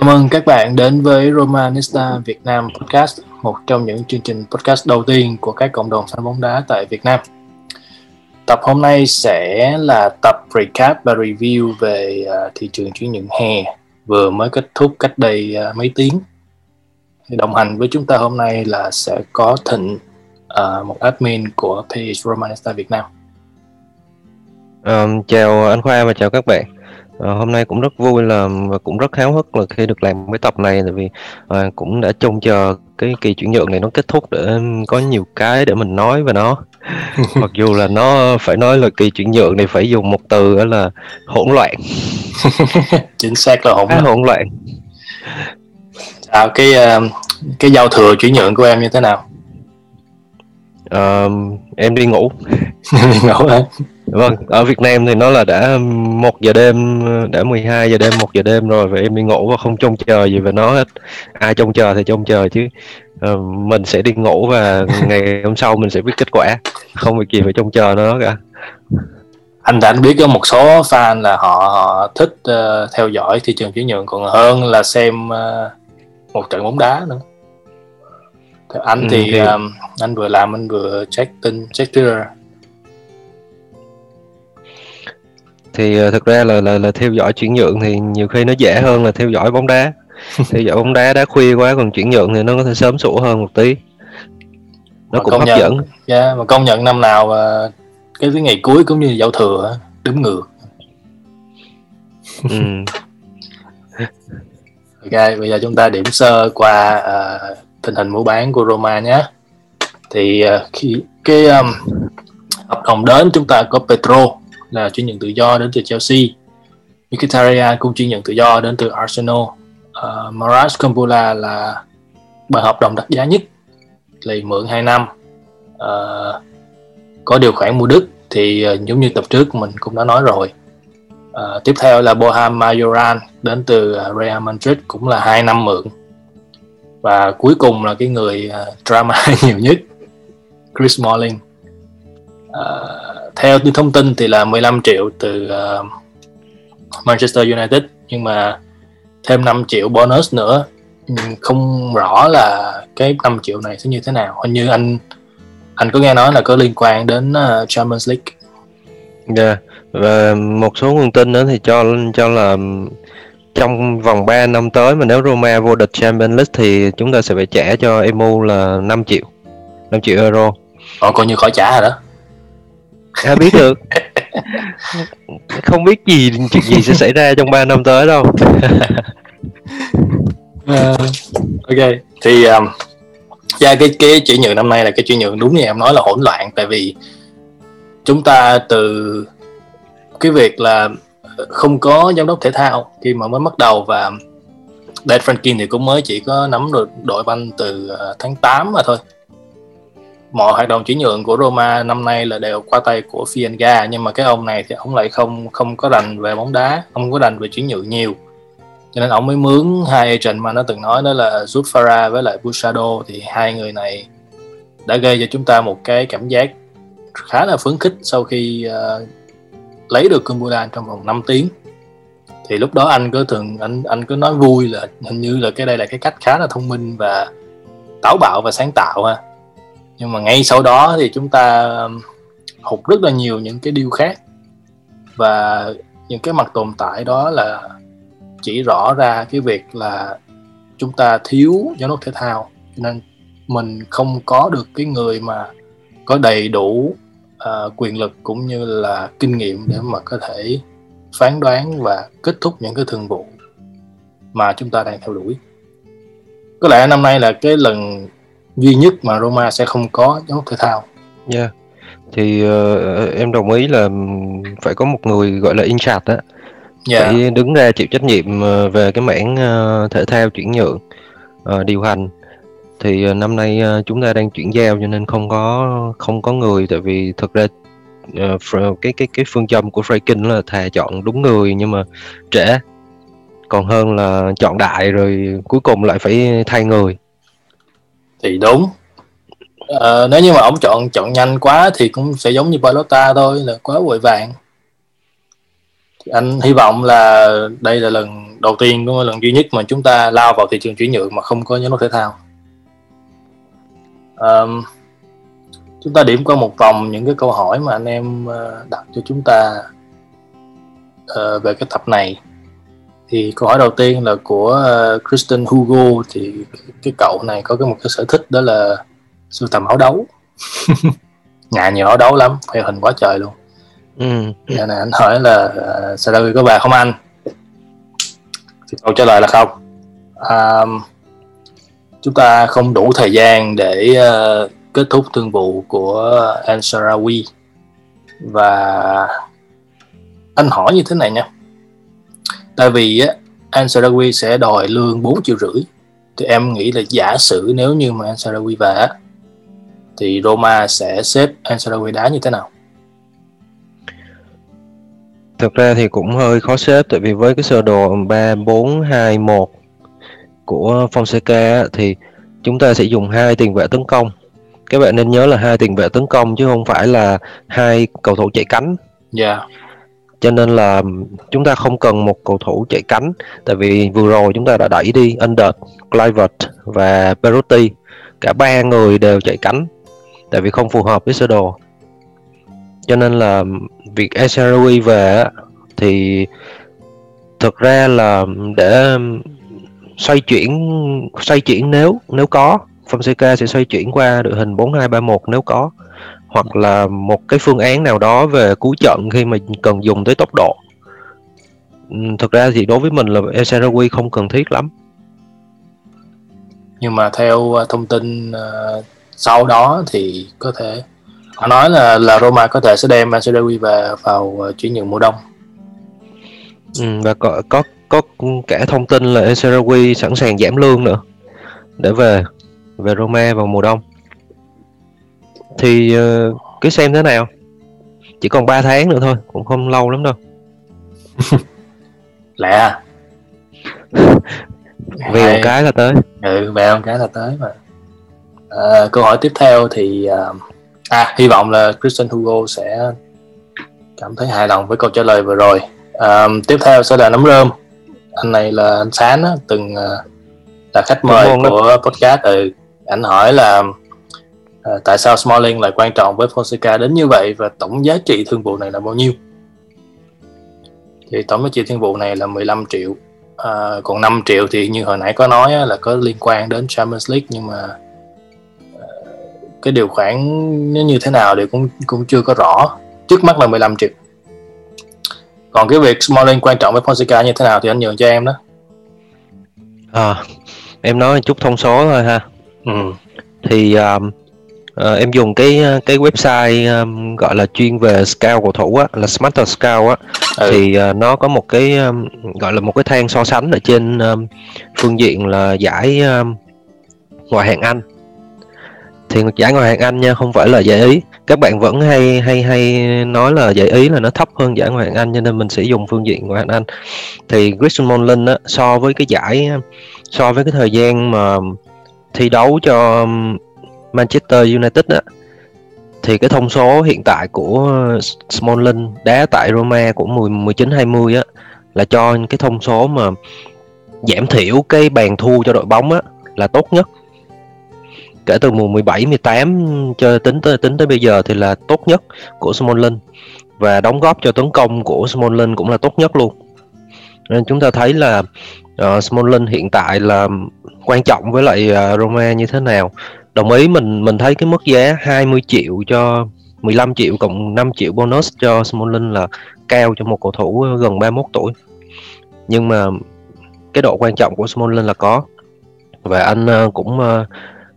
Chào mừng các bạn đến với Romanista Việt Nam Podcast, một trong những chương trình podcast đầu tiên của các cộng đồng fan bóng đá tại Việt Nam. Tập hôm nay sẽ là tập recap và review về à, thị trường chuyển nhượng hè vừa mới kết thúc cách đây à, mấy tiếng. Đồng hành với chúng ta hôm nay là sẽ có Thịnh, à, một admin của page Romanista Việt Nam. Um, chào anh Khoa và chào các bạn. Uh, hôm nay cũng rất vui là và cũng rất háo hức là khi được làm cái tập này tại vì uh, cũng đã trông chờ cái kỳ chuyển nhượng này nó kết thúc để có nhiều cái để mình nói về nó. Mặc dù là nó phải nói là kỳ chuyển nhượng này phải dùng một từ đó là hỗn loạn. Chính xác là hỗn loạn. hỗn loạn. À, cái uh, cái giao thừa chuyển nhượng của em như thế nào? Uh, em đi ngủ. đi ngủ hả? Vâng ở Việt Nam thì nó là đã một giờ đêm đã 12 giờ đêm một giờ đêm rồi và em đi ngủ và không trông chờ gì về nó hết. Ai trông chờ thì trông chờ chứ. Uh, mình sẽ đi ngủ và ngày hôm sau mình sẽ biết kết quả. Không việc gì phải trông chờ nó cả. Anh đã biết có một số fan là họ, họ thích uh, theo dõi thị trường chuyển nhượng còn hơn là xem uh, một trận bóng đá nữa. Theo anh ừ, thì, thì... Um, anh vừa làm anh vừa check tin check Twitter thì uh, thực ra là, là là theo dõi chuyển nhượng thì nhiều khi nó dễ hơn là theo dõi bóng đá. Theo dõi bóng đá đá khuya quá còn chuyển nhượng thì nó có thể sớm sủa hơn một tí. Nó mà cũng hấp nhận, dẫn. Yeah, dạ, mà công nhận năm nào uh, cái cái ngày cuối cũng như giao thừa đứng ngược. Ừ. ok bây giờ chúng ta điểm sơ qua uh, tình hình mua bán của Roma nhé. Thì uh, khi cái um, hợp đồng đến chúng ta có Petro là chuyển nhượng tự do đến từ Chelsea. Mkhitaryan cũng chuyển nhượng tự do đến từ Arsenal. À, uh, Maras Kumbula là bản hợp đồng đắt giá nhất lì mượn 2 năm. Uh, có điều khoản mua Đức thì uh, giống như tập trước mình cũng đã nói rồi. Uh, tiếp theo là Boham Majoran đến từ Real Madrid cũng là 2 năm mượn. Và cuối cùng là cái người uh, drama nhiều nhất Chris Smalling. Uh, theo như thông tin thì là 15 triệu từ uh, Manchester United nhưng mà thêm 5 triệu bonus nữa. Không rõ là cái 5 triệu này sẽ như thế nào. Hình như anh anh có nghe nói là có liên quan đến uh, Champions League. Dạ yeah. và một số nguồn tin nữa thì cho cho là trong vòng 3 năm tới mà nếu Roma vô địch Champions League thì chúng ta sẽ phải trả cho Emu là 5 triệu 5 triệu euro. Họ coi như khỏi trả rồi đó ai biết được. Không biết gì chuyện gì sẽ xảy ra trong 3 năm tới đâu. Uh, ok. Thì um, yeah, cái cái chuyển nhượng năm nay là cái chuyển nhượng đúng như em nói là hỗn loạn. Tại vì chúng ta từ cái việc là không có giám đốc thể thao khi mà mới bắt đầu và Dan Franklin thì cũng mới chỉ có nắm được đội banh từ uh, tháng 8 mà thôi mọi hoạt động chuyển nhượng của Roma năm nay là đều qua tay của Fienga nhưng mà cái ông này thì ông lại không không có rành về bóng đá không có rành về chuyển nhượng nhiều. Cho nên ông mới mướn hai agent mà nó từng nói đó là Zufara với lại Busado thì hai người này đã gây cho chúng ta một cái cảm giác khá là phấn khích sau khi uh, lấy được Kumbulan trong vòng 5 tiếng. Thì lúc đó anh cứ thường anh anh cứ nói vui là hình như là cái đây là cái cách khá là thông minh và táo bạo và sáng tạo ha nhưng mà ngay sau đó thì chúng ta um, hụt rất là nhiều những cái điều khác. Và những cái mặt tồn tại đó là chỉ rõ ra cái việc là chúng ta thiếu giám đốc thể thao. Cho nên mình không có được cái người mà có đầy đủ uh, quyền lực cũng như là kinh nghiệm để mà có thể phán đoán và kết thúc những cái thương vụ mà chúng ta đang theo đuổi. Có lẽ năm nay là cái lần duy nhất mà Roma sẽ không có đốc thể thao. Yeah. Thì uh, em đồng ý là phải có một người gọi là in charge đó. Yeah. Phải đứng ra chịu trách nhiệm ờ, về cái mảng uh, thể thao chuyển nhượng, uh, điều hành. Thì năm nay chúng ta đang chuyển giao cho nên không có không có người tại vì thực ra uh, cái cái cái phương châm của Franklin là thà chọn đúng người nhưng mà trễ còn hơn là chọn đại rồi cuối cùng lại phải thay người thì đúng. À, nếu như mà ông chọn chọn nhanh quá thì cũng sẽ giống như Palota thôi là quá vội vàng. Thì anh hy vọng là đây là lần đầu tiên cũng là lần duy nhất mà chúng ta lao vào thị trường chuyển nhượng mà không có nhóm thể thao. Um, chúng ta điểm qua một vòng những cái câu hỏi mà anh em ờ, đặt cho chúng ta uh, về cái tập này thì câu hỏi đầu tiên là của uh, Kristen Hugo. Thì cái cậu này có cái một cái sở thích đó là sưu tầm áo đấu. Nhà nhiều áo đấu lắm khoe hình quá trời luôn. Ừ. Giờ này anh hỏi là uh, salary có bà không anh? Thì câu trả lời là không. Um, chúng ta không đủ thời gian để uh, kết thúc thương vụ của Ansarawi và anh hỏi như thế này nha tại vì á Ansarawi sẽ đòi lương 4 triệu rưỡi thì em nghĩ là giả sử nếu như mà Ansarawi về thì Roma sẽ xếp Ansarawi đá như thế nào Thực ra thì cũng hơi khó xếp tại vì với cái sơ đồ 3 4 2 1 của Fonseca thì chúng ta sẽ dùng hai tiền vệ tấn công. Các bạn nên nhớ là hai tiền vệ tấn công chứ không phải là hai cầu thủ chạy cánh. Dạ. Yeah. Cho nên là chúng ta không cần một cầu thủ chạy cánh. Tại vì vừa rồi chúng ta đã đẩy đi Under, Clivert và Perotti. Cả ba người đều chạy cánh tại vì không phù hợp với sơ đồ. Cho nên là việc SROE về thì thực ra là để xoay chuyển xoay chuyển nếu nếu có. Fonseca sẽ xoay chuyển qua đội hình 4231 nếu có hoặc là một cái phương án nào đó về cuối trận khi mà cần dùng tới tốc độ. Thực ra thì đối với mình là SROE không cần thiết lắm. Nhưng mà theo thông tin uh, sau đó thì có thể họ nói là là Roma có thể sẽ đem Macedonia về vào uh, chuyển nhượng mùa đông. Ừ, và có có có cả thông tin là Eserawi sẵn sàng giảm lương nữa để về về Roma vào mùa đông thì uh, cứ xem thế nào. Chỉ còn 3 tháng nữa thôi cũng không lâu lắm đâu. Lẹ à? Về một cái là tới. Ừ về một cái là tới mà. À, câu hỏi tiếp theo thì uh, à hy vọng là Christian Hugo sẽ cảm thấy hài lòng với câu trả lời vừa rồi. À, tiếp theo sẽ là nấm rơm. Anh này là anh Sán á, từng uh, là khách mời của đó. podcast. Ừ anh hỏi là uh, tại sao Smalling lại quan trọng với Fonseca đến như vậy và tổng giá trị thương vụ này là bao nhiêu? Thì tổng giá trị thương vụ này là 15 triệu. À, còn 5 triệu thì như hồi nãy có nói á, là có liên quan đến Champions League nhưng mà cái điều khoản nó như thế nào thì cũng cũng chưa có rõ. Trước mắt là 15 triệu. Còn cái việc Smalling quan trọng với Fonseca như thế nào thì anh nhường cho em đó. À, em nói chút thông số thôi ha. Ừ. thì um, uh, em dùng cái cái website um, gọi là chuyên về scout cầu thủ á là Smarter Scout á. Ừ. thì uh, nó có một cái um, gọi là một cái thang so sánh ở trên um, phương diện là giải um, ngoại hạng Anh. Thì giải ngoại hạng Anh nha không phải là giải Ý. Các bạn vẫn hay hay hay nói là giải Ý là nó thấp hơn giải ngoại hạng Anh cho nên mình sẽ dùng phương diện ngoại hạng Anh. Thì Christian Molin á, so với cái giải so với cái thời gian mà thi đấu cho Manchester United á, thì cái thông số hiện tại của Smalling đá tại Roma của 10 19 20 á là cho cái thông số mà giảm thiểu cái bàn thua cho đội bóng á là tốt nhất. Kể từ mùa 17 18 cho tính tới tính tới bây giờ thì là tốt nhất của Smalling. Và đóng góp cho tấn công của Smalling cũng là tốt nhất luôn. Nên chúng ta thấy là uh, Smalling hiện tại là quan trọng với lại uh, Roma như thế nào đồng ý mình mình thấy cái mức giá 20 triệu cho 15 triệu cộng 5 triệu bonus cho Smalling là cao cho một cầu thủ gần 31 tuổi. Nhưng mà cái độ quan trọng của Smalling là có. Và anh ờ, cũng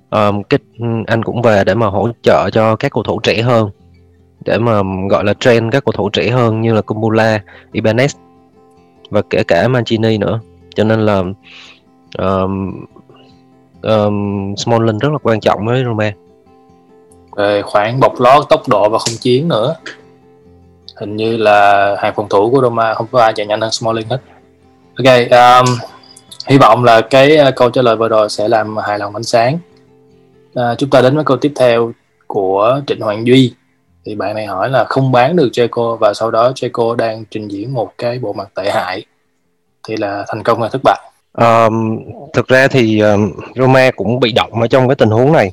um, cái anh cũng về để mà hỗ trợ cho các cầu thủ trẻ hơn. Để mà gọi là train các cầu thủ trẻ hơn như là Kumbula, Ibanez và kể cả Mancini nữa. Cho nên là um, um, Smalling rất là quan trọng với Roma về khoảng bọc lót tốc độ và không chiến nữa. Hình như là hàng phòng thủ của Roma không có ai chạy nhanh hơn Smalling hết. Ok um, hy vọng là cái ờ, câu trả lời vừa rồi sẽ làm hài lòng ánh sáng. À, chúng ta đến với câu tiếp theo của Trịnh Hoàng Duy. Thì bạn này hỏi là không bán được Checo và sau đó Checo đang trình diễn một cái bộ mặt tệ hại. Thì là thành công hay thất bại um, thực ra thì um, Roma cũng bị động ở trong cái tình huống này.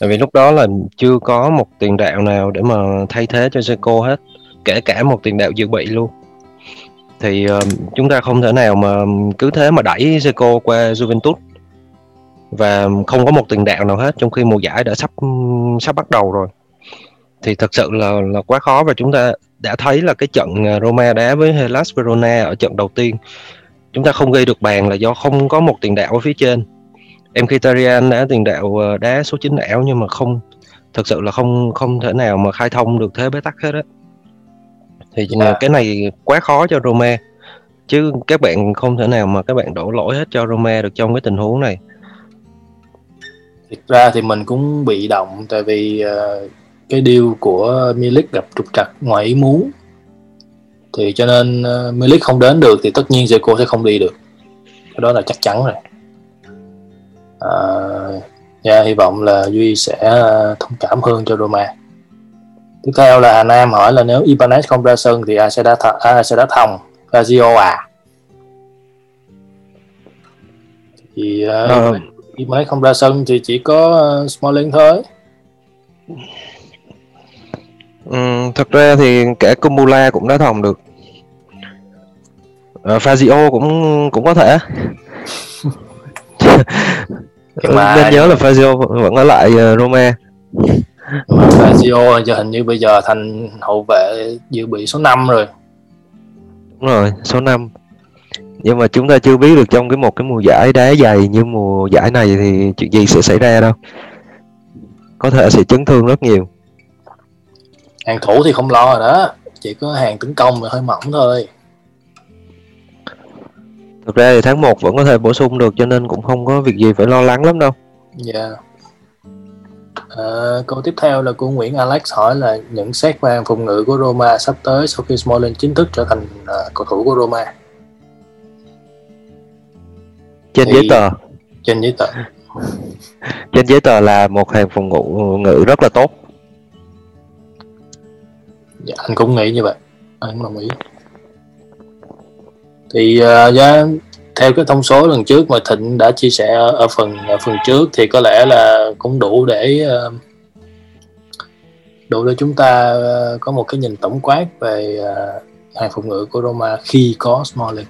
Tại vì lúc đó là chưa có một tiền đạo nào để mà thay thế cho Seco hết kể cả một tiền đạo dự bị luôn. Thì um, chúng ta không thể nào mà cứ thế mà đẩy Seco qua Juventus và không có một tiền đạo nào hết trong khi mùa giải đã sắp sắp bắt đầu rồi. Thì thật sự là là quá khó và chúng ta đã thấy là cái trận ờ, Roma đá với Hellas Verona ở trận đầu tiên chúng ta không ghi được bàn là do không có một tiền đạo ở phía trên. Em Mkhitaryan đã tiền đạo à, đá số 9 ảo nhưng mà không thật sự là không không thể nào mà khai thông được thế bế tắc hết á. Thì à. cái này quá khó cho Roma chứ các bạn không thể nào mà các bạn đổ lỗi hết cho Roma được trong cái tình huống này. Thực ra thì mình cũng bị động tại vì uh, cái deal của Milik gặp trục trặc ngoài ý muốn thì cho nên uh, Milik không đến được thì tất nhiên Zeko sẽ không đi được. Cái đó là chắc chắn rồi. Uh, yeah, hy vọng là Duy sẽ uh, thông cảm hơn cho Roma. Tiếp theo là Hà Nam hỏi là nếu Ibanez không ra sân thì ai sẽ đá th- ai sẽ đá thòng? Fazio à? Thì uh, ờ. Ibanez không ra sân thì chỉ có uh, Smalling thôi. Ừ, thật ra thì cả Kumula cũng đã thòng được uh, Fazio cũng cũng có thể. Mà... nên nhớ là Fazio vẫn ở lại uh, Roma. Fazio giờ hình như bây giờ thành hậu vệ dự bị số 5 rồi. Đúng rồi số 5 nhưng mà chúng ta chưa biết được trong cái một cái mùa giải đá dày như mùa giải này thì chuyện gì sẽ xảy ra đâu. Có thể sẽ chấn thương rất nhiều. Hàng thủ thì không lo rồi đó. Chỉ có hàng tấn công thì hơi mỏng thôi thực ra thì tháng 1 vẫn có thể bổ sung được cho nên cũng không có việc gì phải lo lắng lắm đâu. Dạ. Yeah. à, câu tiếp theo là của Nguyễn Alex hỏi là nhận xét về phòng ngự của Roma sắp tới sau khi Smalling chính thức trở thành uh, cầu thủ của Roma? Trên thì... giấy tờ. trên giấy tờ. Trên giấy tờ là một hàng phòng ngự ngự rất là tốt. Dạ, anh cũng nghĩ như vậy. Anh cũng đồng ý thì uh, giá theo cái thông số lần trước mà thịnh đã chia sẻ ở, ở phần ở phần trước thì có lẽ là cũng đủ để uh, đủ để chúng ta uh, có một cái nhìn tổng quát về uh, hàng phòng ngự của Roma khi có Smalling.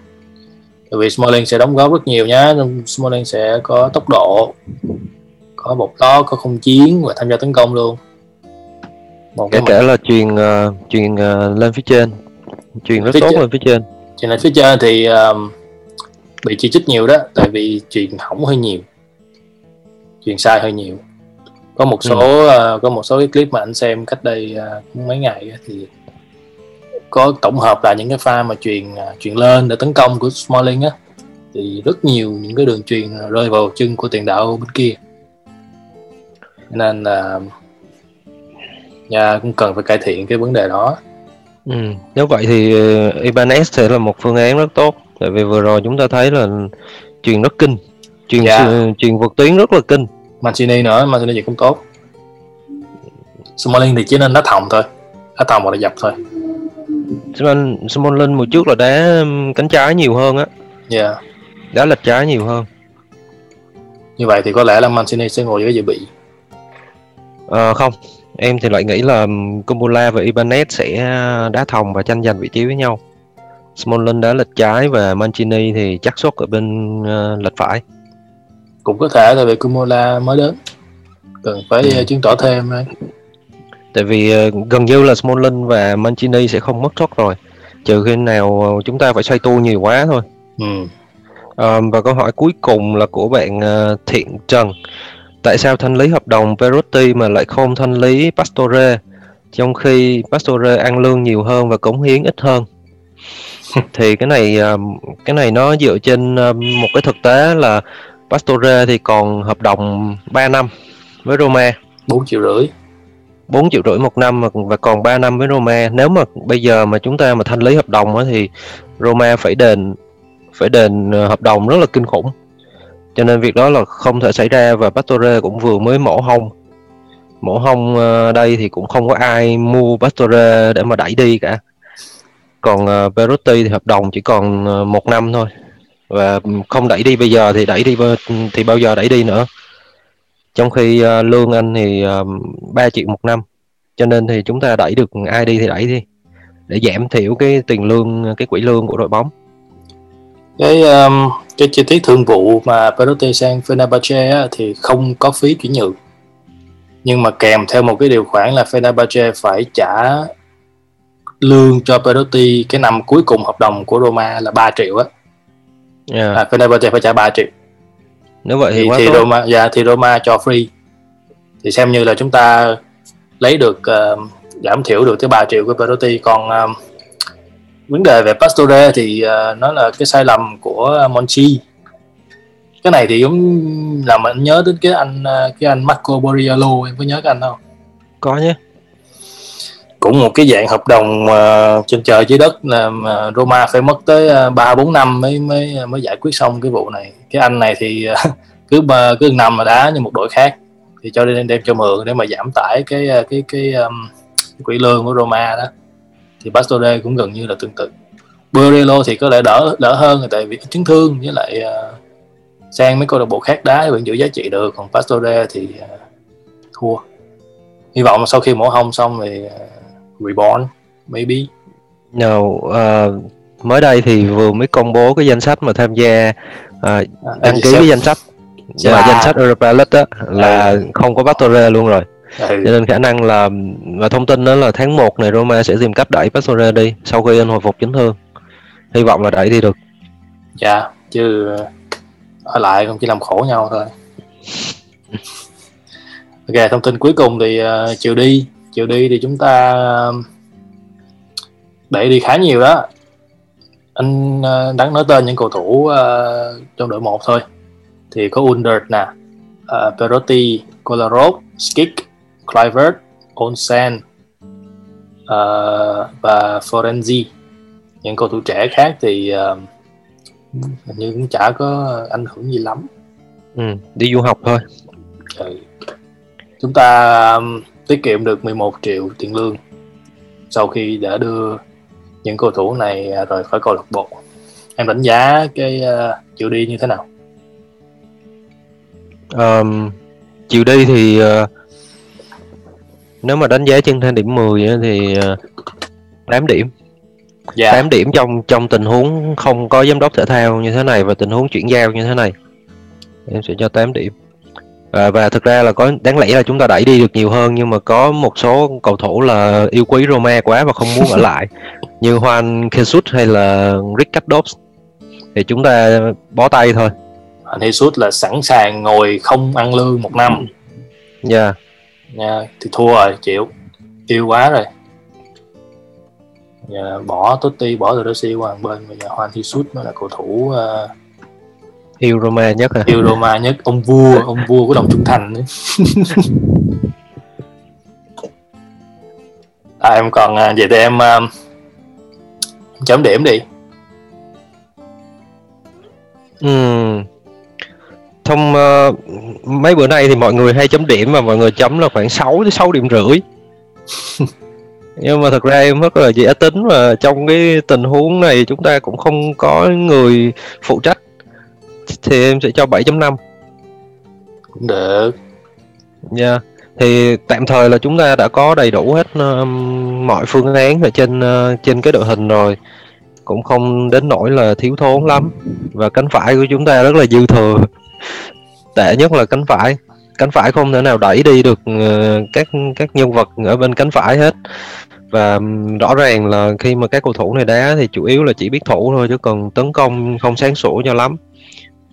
Vì Smalling sẽ đóng góp rất nhiều nhá Smalling sẽ có tốc độ có bột to có không chiến và tham gia tấn công luôn. Một kể cả là truyền uh, truyền uh, lên phía trên. Truyền rất tốt lên phía trên truyền lên phía trên thì um, bị chỉ trích nhiều đó tại vì truyền hỏng hơi nhiều. Truyền sai hơi nhiều. Có một số ừ. uh, có một số cái clip mà anh xem cách đây uh, mấy ngày thì có tổng hợp lại những cái pha mà truyền uh, truyền lên để tấn công của Smalling á. Thì rất nhiều những cái đường truyền rơi vào chân của tiền đạo bên kia. Nên là uh, nhà cũng cần phải cải thiện cái vấn đề đó ừ. nếu vậy thì ờ, Ibanez sẽ là một phương án rất tốt tại vì vừa rồi chúng ta thấy là truyền rất kinh truyền yeah. Dạ. truyền vượt tuyến rất là kinh Mancini nữa Mancini gì cũng tốt Smalling thì chỉ nên đá thòng thôi đá thòng hoặc là dập thôi Smalling mùa trước là đá cánh trái nhiều hơn á yeah. Dạ. đá lệch trái nhiều hơn như vậy thì có lẽ là Mancini sẽ ngồi với dự bị à, không Em thì lại nghĩ là Kumbula và Ibanez sẽ đá thòng và tranh giành vị trí với nhau. Smalling đá lệch trái và Mancini thì chắc suất ở bên uh, lệch phải. Cũng có thể tại vì Kumbula mới đến. Cần phải ừ. chứng tỏ thêm đấy. Tại vì uh, gần như là Smalling và Mancini sẽ không mất suất rồi. Trừ khi nào chúng ta phải xoay tu nhiều quá thôi. Ừ. Um, và câu hỏi cuối cùng là của bạn uh, Thiện Trần tại sao thanh lý hợp đồng Perotti mà lại không thanh lý Pastore? Trong khi Pastore ăn lương nhiều hơn và cống hiến ít hơn. Thì cái này à, cái này nó dựa trên à, một cái thực tế là Pastore thì còn hợp đồng 3 năm với Roma. 4 triệu rưỡi. 4 triệu rưỡi một năm và còn 3 năm với Roma. Nếu mà bây giờ mà chúng ta mà thanh lý hợp đồng thì Roma phải đền phải đền à, hợp đồng rất là kinh khủng cho nên việc đó là không thể xảy ra và Pastore cũng vừa mới mổ hông. Mổ hông ờ, đây thì cũng không có ai mua Pastore để mà đẩy đi cả. Còn ờ, uh, Perotti thì hợp đồng chỉ còn ờ, một năm thôi. Và không đẩy đi bây giờ thì đẩy đi thì bao giờ đẩy đi nữa. Trong khi lương anh thì 3 triệu một năm. Cho nên thì chúng ta đẩy được ai đi thì đẩy đi. Để giảm thiểu cái tiền lương cái quỹ lương của đội bóng cái um, cái chi tiết thương vụ mà Perotti sang Fenerbahce thì không có phí chuyển nhượng. Nhưng mà kèm theo một cái điều khoản là Fenerbahce phải trả lương cho Perotti cái năm cuối cùng hợp đồng của Roma là 3 triệu á. Yeah. à, Fenerbahce phải trả 3 triệu. Nếu vậy thì, thì, thì Roma dạ thì Roma cho free. Thì xem như là chúng ta lấy được uh, giảm thiểu được tới 3 triệu của Perotti. Còn uh, vấn đề về Pastore thì uh, nó là cái sai lầm của Monchi. Cái này thì giống làm anh nhớ đến cái anh cái anh Marco Borriello em có nhớ cái anh không? Có nhé cũng một cái dạng hợp đồng uh, trên trời dưới đất là uh, Roma phải mất tới ba uh, bốn năm mới mới mới giải quyết xong cái vụ này. Cái anh này thì uh, cứ cứ năm mà đá như một đội khác. Thì cho nên đem cho mượn để mà giảm tải cái cái cái, um, cái quỹ lương của Roma đó thì Pastore cũng gần như là tương tự. Borrello thì có lẽ đỡ đỡ hơn tại vì chấn thương với lại uh, sang mấy câu lạc bộ khác đá vẫn giữ giá trị được còn Pastore thì uh, thua. Hy vọng sau khi mổ hông xong thì uh, reborn maybe. No uh, mới đây thì vừa mới công bố cái danh sách mà tham gia uh, đăng ký cái danh sách là danh sách Europa League đó là không có Pastore luôn rồi ừ. cho nên khả năng là và thông tin đó là tháng 1 này Roma sẽ tìm cách đẩy Pastore đi sau khi anh hồi phục chấn thương. Hy vọng là đẩy đi được. Dạ yeah, chứ ở lại không chỉ làm khổ nhau thôi. Ok thông tin cuối cùng thì uh, chiều đi. Chiều đi thì chúng ta uh, đẩy đi khá nhiều đó. Anh uh, đáng nói tên những cầu thủ uh, trong đội một thôi. Thì có Under nè uh, Perotti, Kolarov, Skik, Kluivert, Onsen uh, và Forenzi những cầu thủ trẻ khác thì uh, hình như cũng chả có ảnh hưởng gì lắm. Ừ, đi du học thôi. Ừ. chúng ta um, tiết kiệm được 11 triệu tiền lương sau khi đã đưa những cầu thủ này rời khỏi câu lạc bộ. Em đánh giá cái uh, chiều đi như thế nào? Um, chiều đi thì uh, nếu mà đánh giá trên thang điểm 10 thì uh, 8 điểm. Yeah. 8 điểm trong trong tình huống không có giám đốc thể thao như thế này và tình huống chuyển giao như thế này em sẽ cho 8 điểm. À, và thực ra là có đáng lẽ là chúng ta đẩy đi được nhiều hơn nhưng mà có một số cầu thủ là yêu quý Roma quá và không muốn ở lại như Juan Jesus hay là Ricardo thì chúng ta bó tay thôi. Juan Jesus là sẵn sàng ngồi không ăn lương một năm. Dạ. yeah. Nha thì thua rồi chịu. Yêu quá rồi. Giờ bỏ Totti bỏ rồi Rossi qua một bên bây giờ Juan Jesus nó là cầu thủ uh, yêu Roma nhất hả? yêu Roma nhất. Ông vua ông vua của đồng trung thành nữa à, em còn uh, vậy thì em uh, chấm điểm đi. Ừ. thông uh, mấy bữa nay thì mọi người hay chấm điểm mà mọi người chấm là khoảng 6 đến 6 điểm rưỡi. Nhưng mà thật ra em rất là dễ tính và trong cái tình huống này chúng ta cũng không có người phụ trách thì em sẽ cho 7.5 cũng được. Nha. Yeah. thì tạm thời là chúng ta đã có đầy đủ hết uh, mọi phương án ở trên uh, trên cái đội hình rồi. Cũng không đến nỗi là thiếu thốn lắm. Và cánh phải của chúng ta rất là dư thừa tệ nhất là cánh phải. Cánh phải không thể nào đẩy đi được uh, các các nhân vật ở bên cánh phải hết. Và rõ ràng là khi mà các cầu thủ này đá thì chủ yếu là chỉ biết thủ thôi chứ còn tấn công không sáng sủa cho lắm.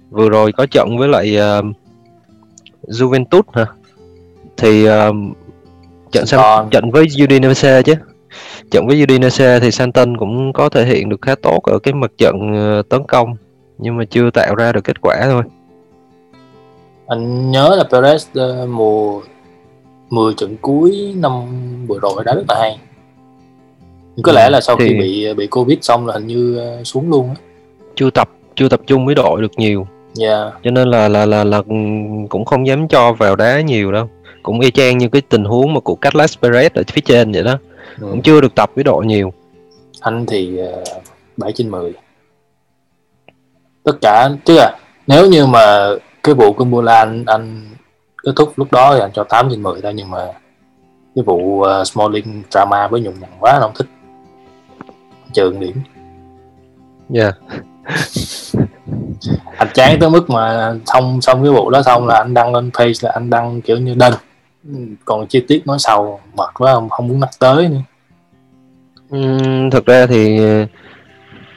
Vừa rồi có trận với lại uh, Juventus hả? Thì uh, trận sang, trận với Udinese chứ. Trận với Udinese thì Santon cũng có thể hiện được khá tốt ở cái mặt trận tấn công nhưng mà chưa tạo ra được kết quả thôi anh nhớ là Perez uh, mùa 10 trận cuối năm vừa rồi đã rất là hay. Có lẽ là sau thì... khi bị bị covid xong là hình như xuống luôn á. Chưa tập chưa tập trung với đội được nhiều. Yeah. cho nên là là là là cũng không dám cho vào đá nhiều đâu. Cũng y chang như cái tình huống mà của Carlos Perez ở phía trên vậy đó. Ừ. cũng chưa được tập với đội nhiều. Anh thì uh, 7 trên 10 tất cả tức là nếu như mà cái vụ Kumbula anh anh kết thúc lúc đó thì anh cho 8 trên 10 thôi nhưng mà cái vụ uh, Smalling drama với nhùng nhằn quá anh không thích. Trường điểm. Dạ. Yeah. anh chán tới mức mà xong xong cái vụ đó xong là anh đăng lên page là anh đăng kiểu như đơn còn chi tiết nói sau mệt quá không không muốn nhắc tới nữa. Uhm, thực ra thì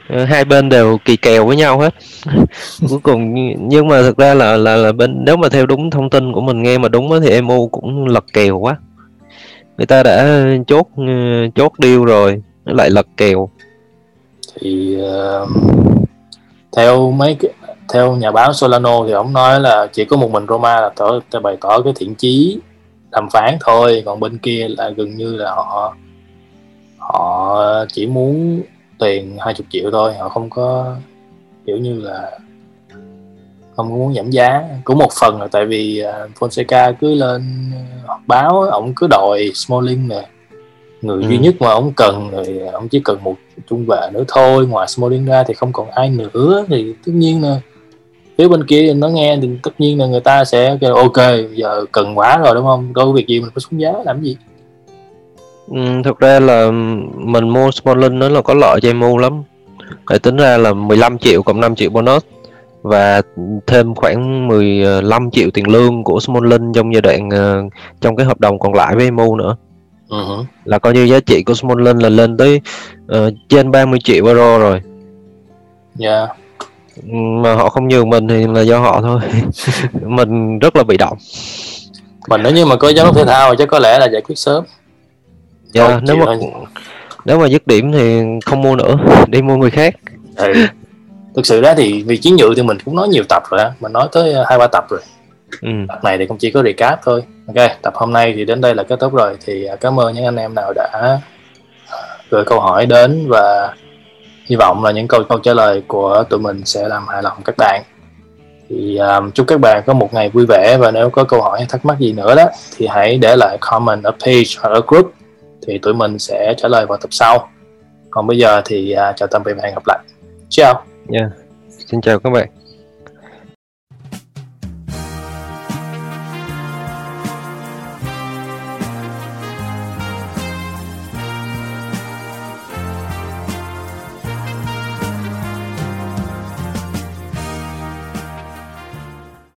hai bên đều kỳ kèo với nhau hết. Cuối cùng nhưng mà thực ra là là là bên nếu mà theo đúng thông tin của mình nghe mà đúng thì MU cũng lật kèo quá. Người ta đã chốt ờ, chốt deal rồi lại lật kèo. Thì uh, theo mấy cái theo nhà báo Solano thì ông nói là chỉ có một mình Roma là tỏ bày tỏ cái thiện chí đàm phán thôi. Còn bên kia là gần như là họ họ chỉ muốn tiền 20 triệu thôi. Họ không có kiểu như là không muốn giảm giá. Cũng một phần là tại vì uh, Fonseca cứ lên họp báo ông cứ đòi Smalling nè. Người ừ. duy nhất mà ông cần thì ông chỉ cần một trung vệ nữa thôi. Ngoài Smalling ra thì không còn ai nữa. Thì tất nhiên là phía bên kia nó nghe thì tất nhiên là người ta sẽ kêu ok giờ cần quá rồi đúng không? Đâu có việc gì mình phải xuống giá làm gì ừ, thực ra là mình mua Smalling nó là có lợi cho MU lắm để tính ra là 15 triệu cộng 5 triệu bonus và thêm khoảng 15 triệu tiền lương của Smalling trong giai đoạn uh, trong cái hợp đồng còn lại với MU nữa uh-huh. là coi như giá trị của Smalling là lên tới uh, trên 30 triệu euro rồi. Dạ. Yeah. Mà họ không nhường mình thì là do họ thôi. mình rất là bị động. Mình nếu như mà có đốc thể thao chắc có lẽ là giải quyết sớm. Dạ, yeah, nếu mà thôi. nếu mà dứt điểm thì không mua nữa, đi mua người khác. Ừ. Thực sự đó thì vì chiến nhự thì mình cũng nói nhiều tập rồi á, mình nói tới hai ba tập rồi. Ừ. Tập này thì cũng chỉ có recap thôi. Ok, tập hôm nay thì đến đây là kết thúc rồi. Thì à, cảm ơn những anh em nào đã à, gửi câu hỏi đến và hy vọng là những câu câu trả lời của tụi mình sẽ làm hài lòng các bạn. Thì um, chúc các bạn có một ngày vui vẻ và nếu có câu hỏi hay thắc mắc gì nữa đó thì hãy để lại comment ở page hoặc ở group thì tụi mình sẽ trả lời vào tập sau. Còn bây giờ thì uh, chào tạm biệt và hẹn gặp lại. Ciao. Yeah. Dạ. Xin chào các bạn.